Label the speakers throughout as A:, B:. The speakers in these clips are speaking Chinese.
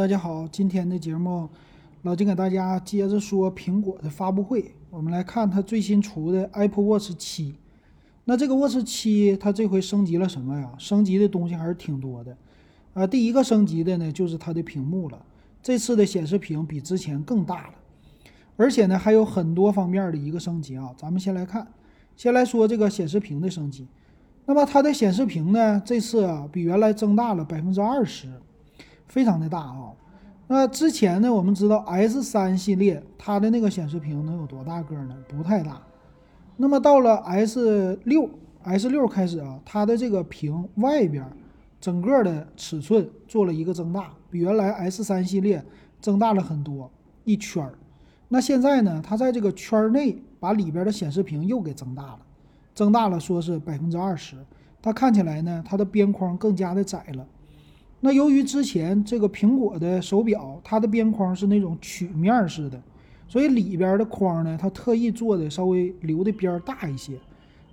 A: 大家好，今天的节目，老金给大家接着说苹果的发布会。我们来看它最新出的 Apple Watch 七。那这个 Watch 七，它这回升级了什么呀？升级的东西还是挺多的。啊，第一个升级的呢，就是它的屏幕了。这次的显示屏比之前更大了，而且呢，还有很多方面的一个升级啊。咱们先来看，先来说这个显示屏的升级。那么它的显示屏呢，这次啊比原来增大了百分之二十。非常的大啊，那之前呢，我们知道 S 三系列它的那个显示屏能有多大个呢？不太大。那么到了 S 六，S 六开始啊，它的这个屏外边整个的尺寸做了一个增大，比原来 S 三系列增大了很多一圈儿。那现在呢，它在这个圈内把里边的显示屏又给增大了，增大了说是百分之二十。它看起来呢，它的边框更加的窄了。那由于之前这个苹果的手表，它的边框是那种曲面式的，所以里边的框呢，它特意做的稍微留的边大一些。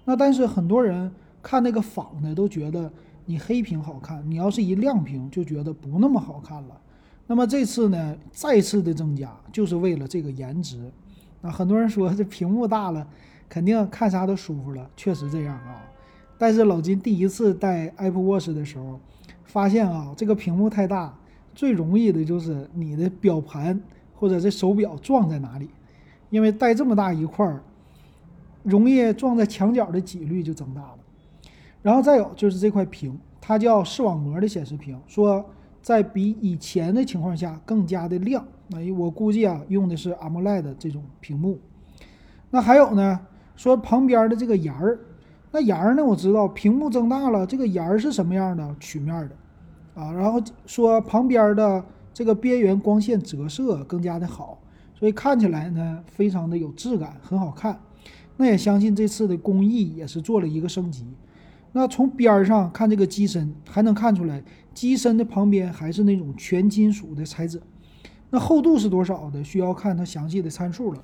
A: 那但是很多人看那个仿的都觉得你黑屏好看，你要是一亮屏就觉得不那么好看了。那么这次呢，再次的增加就是为了这个颜值。那，很多人说这屏幕大了，肯定看啥都舒服了，确实这样啊。但是老金第一次戴 Apple Watch 的时候。发现啊，这个屏幕太大，最容易的就是你的表盘或者这手表撞在哪里，因为带这么大一块儿，容易撞在墙角的几率就增大了。然后再有就是这块屏，它叫视网膜的显示屏，说在比以前的情况下更加的亮。那我估计啊，用的是 AMOLED 这种屏幕。那还有呢，说旁边的这个沿儿。那沿儿呢？我知道屏幕增大了，这个沿儿是什么样的？曲面的，啊，然后说旁边的这个边缘光线折射更加的好，所以看起来呢非常的有质感，很好看。那也相信这次的工艺也是做了一个升级。那从边儿上看这个机身，还能看出来机身的旁边还是那种全金属的材质。那厚度是多少的？需要看它详细的参数了。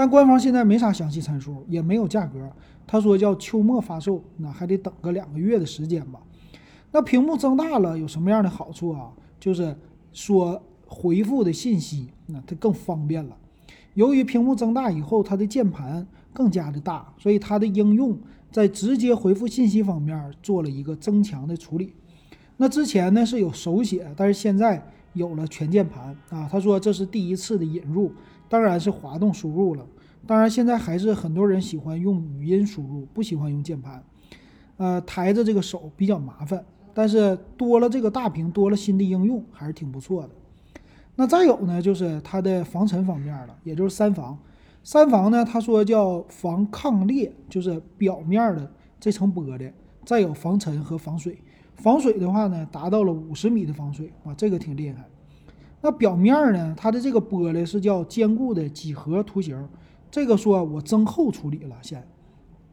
A: 但官方现在没啥详细参数，也没有价格。他说叫秋末发售，那还得等个两个月的时间吧。那屏幕增大了有什么样的好处啊？就是说回复的信息，那它更方便了。由于屏幕增大以后，它的键盘更加的大，所以它的应用在直接回复信息方面做了一个增强的处理。那之前呢是有手写，但是现在有了全键盘啊。他说这是第一次的引入。当然是滑动输入了。当然，现在还是很多人喜欢用语音输入，不喜欢用键盘。呃，抬着这个手比较麻烦。但是多了这个大屏，多了新的应用，还是挺不错的。那再有呢，就是它的防尘方面了，也就是三防。三防呢，他说叫防抗裂，就是表面的这层玻璃，再有防尘和防水。防水的话呢，达到了五十米的防水啊，这个挺厉害。那表面呢？它的这个玻璃是叫坚固的几何图形，这个说我增厚处理了，先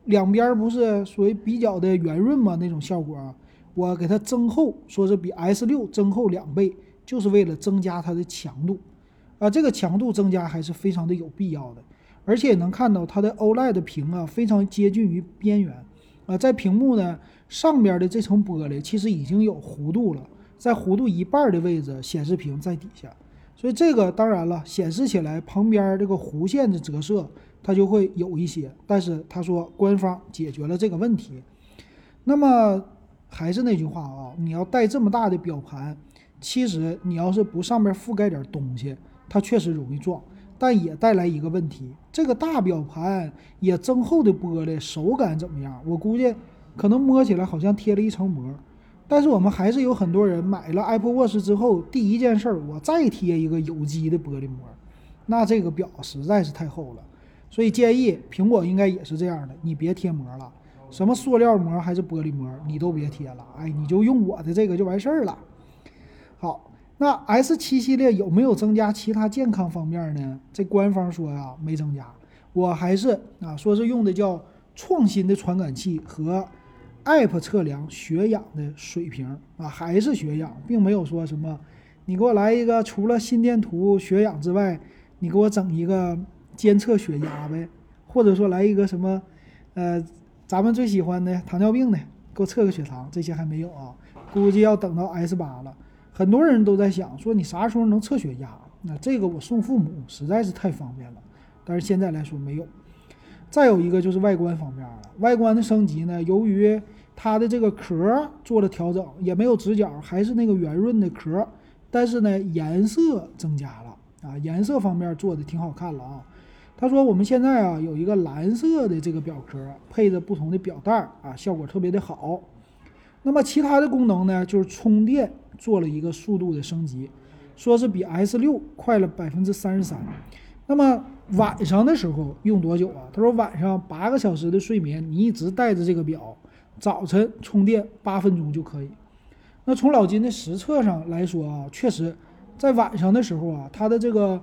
A: 两边不是属于比较的圆润吗？那种效果啊，我给它增厚，说是比 S 六增厚两倍，就是为了增加它的强度啊。这个强度增加还是非常的有必要的，而且能看到它的 OLED 屏啊，非常接近于边缘啊，在屏幕呢上边的这层玻璃其实已经有弧度了。在弧度一半的位置，显示屏在底下，所以这个当然了，显示起来旁边这个弧线的折射它就会有一些。但是他说官方解决了这个问题。那么还是那句话啊，你要带这么大的表盘，其实你要是不上面覆盖点东西，它确实容易撞，但也带来一个问题：这个大表盘也增厚的玻璃，手感怎么样？我估计可能摸起来好像贴了一层膜。但是我们还是有很多人买了 Apple Watch 之后，第一件事儿我再贴一个有机的玻璃膜，那这个表实在是太厚了。所以建议苹果应该也是这样的，你别贴膜了，什么塑料膜还是玻璃膜，你都别贴了。哎，你就用我的这个就完事儿了。好，那 S 七系列有没有增加其他健康方面呢？这官方说呀没增加，我还是啊说是用的叫创新的传感器和。App 测量血氧的水平啊，还是血氧，并没有说什么。你给我来一个，除了心电图、血氧之外，你给我整一个监测血压呗，或者说来一个什么，呃，咱们最喜欢的糖尿病的，给我测个血糖，这些还没有啊。估计要等到 S 八了。很多人都在想说，你啥时候能测血压？那这个我送父母实在是太方便了。但是现在来说没有。再有一个就是外观方面了，外观的升级呢，由于它的这个壳做了调整，也没有直角，还是那个圆润的壳，但是呢颜色增加了啊，颜色方面做的挺好看了啊。他说我们现在啊有一个蓝色的这个表壳，配着不同的表带啊，效果特别的好。那么其他的功能呢，就是充电做了一个速度的升级，说是比 S 六快了百分之三十三。那么晚上的时候用多久啊？他说晚上八个小时的睡眠，你一直带着这个表，早晨充电八分钟就可以。那从老金的实测上来说啊，确实在晚上的时候啊，它的这个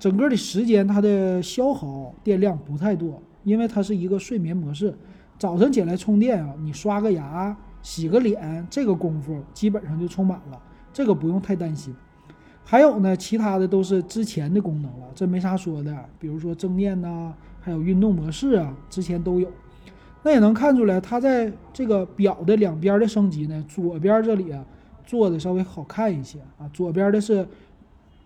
A: 整个的时间它的消耗电量不太多，因为它是一个睡眠模式。早晨起来充电啊，你刷个牙、洗个脸，这个功夫基本上就充满了，这个不用太担心。还有呢，其他的都是之前的功能了，这没啥说的。比如说正念呐，还有运动模式啊，之前都有。那也能看出来，它在这个表的两边的升级呢，左边这里啊做的稍微好看一些啊。左边的是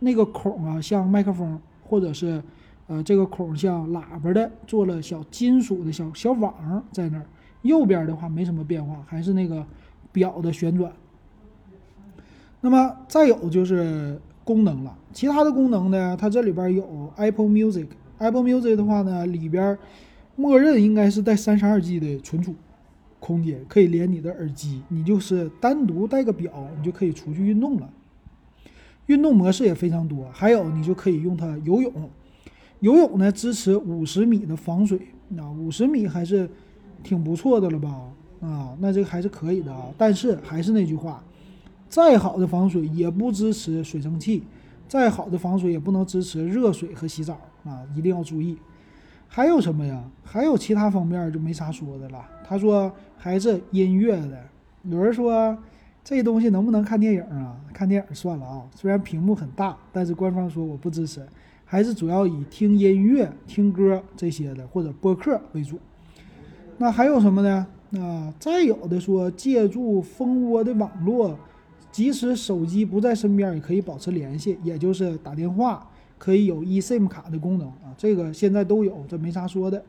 A: 那个孔啊，像麦克风，或者是呃这个孔像喇叭的，做了小金属的小小网在那儿。右边的话没什么变化，还是那个表的旋转。那么再有就是。功能了，其他的功能呢？它这里边有 Apple Music，Apple Music 的话呢，里边默认应该是带三十二 G 的存储空间，可以连你的耳机，你就是单独带个表，你就可以出去运动了。运动模式也非常多，还有你就可以用它游泳，游泳呢支持五十米的防水，那五十米还是挺不错的了吧？啊，那这个还是可以的啊。但是还是那句话。再好的防水也不支持水蒸气，再好的防水也不能支持热水和洗澡啊，一定要注意。还有什么呀？还有其他方面就没啥说的了。他说还是音乐的。有人说这东西能不能看电影啊？看电影算了啊，虽然屏幕很大，但是官方说我不支持，还是主要以听音乐、听歌这些的或者播客为主。那还有什么呢？那再有的说借助蜂窝的网络。即使手机不在身边，也可以保持联系，也就是打电话可以有 eSIM 卡的功能啊，这个现在都有，这没啥说的。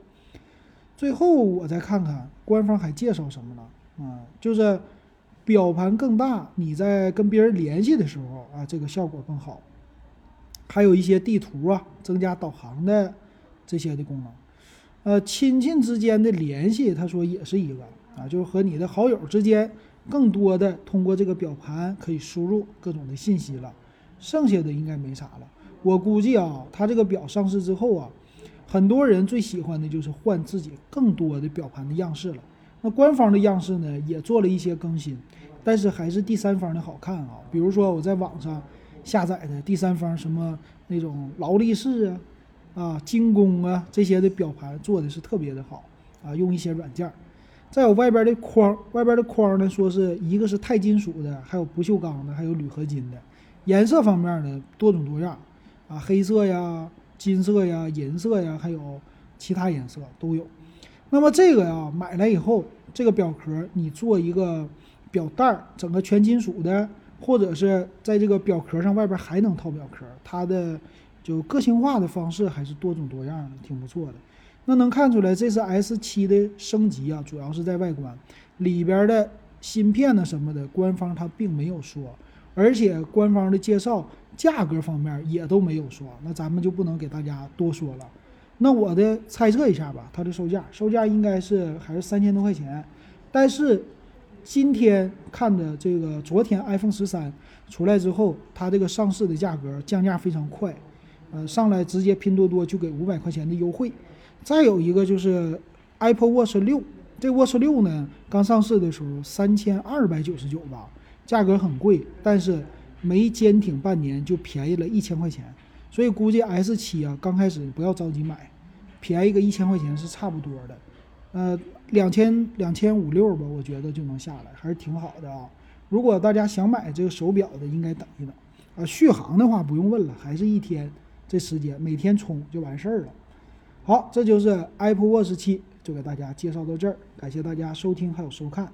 A: 最后我再看看官方还介绍什么了啊，就是表盘更大，你在跟别人联系的时候啊，这个效果更好。还有一些地图啊，增加导航的这些的功能。呃，亲戚之间的联系，他说也是一个啊，就是和你的好友之间。更多的通过这个表盘可以输入各种的信息了，剩下的应该没啥了。我估计啊，它这个表上市之后啊，很多人最喜欢的就是换自己更多的表盘的样式了。那官方的样式呢，也做了一些更新，但是还是第三方的好看啊。比如说我在网上下载的第三方什么那种劳力士啊、啊精工啊这些的表盘做的是特别的好啊，用一些软件儿。再有外边的框，外边的框呢，说是一个是钛金属的，还有不锈钢的，还有铝合金的。颜色方面呢，多种多样，啊，黑色呀、金色呀、银色呀，还有其他颜色都有。那么这个呀，买来以后，这个表壳你做一个表带儿，整个全金属的，或者是在这个表壳上外边还能套表壳，它的就个性化的方式还是多种多样的，挺不错的。那能看出来，这是 S 七的升级啊，主要是在外观里边的芯片呢什么的，官方它并没有说，而且官方的介绍价格方面也都没有说，那咱们就不能给大家多说了。那我的猜测一下吧，它的售价，售价应该是还是三千多块钱，但是今天看的这个，昨天 iPhone 十三出来之后，它这个上市的价格降价非常快，呃，上来直接拼多多就给五百块钱的优惠。再有一个就是 Apple Watch 六，这 Watch 六呢，刚上市的时候三千二百九十九吧，价格很贵，但是没坚挺半年就便宜了一千块钱，所以估计 S 七啊，刚开始不要着急买，便宜个一千块钱是差不多的，呃，两千两千五六吧，我觉得就能下来，还是挺好的啊。如果大家想买这个手表的，应该等一等啊。续航的话不用问了，还是一天这时间，每天充就完事儿了。好，这就是 Apple Watch 七，就给大家介绍到这儿，感谢大家收听还有收看。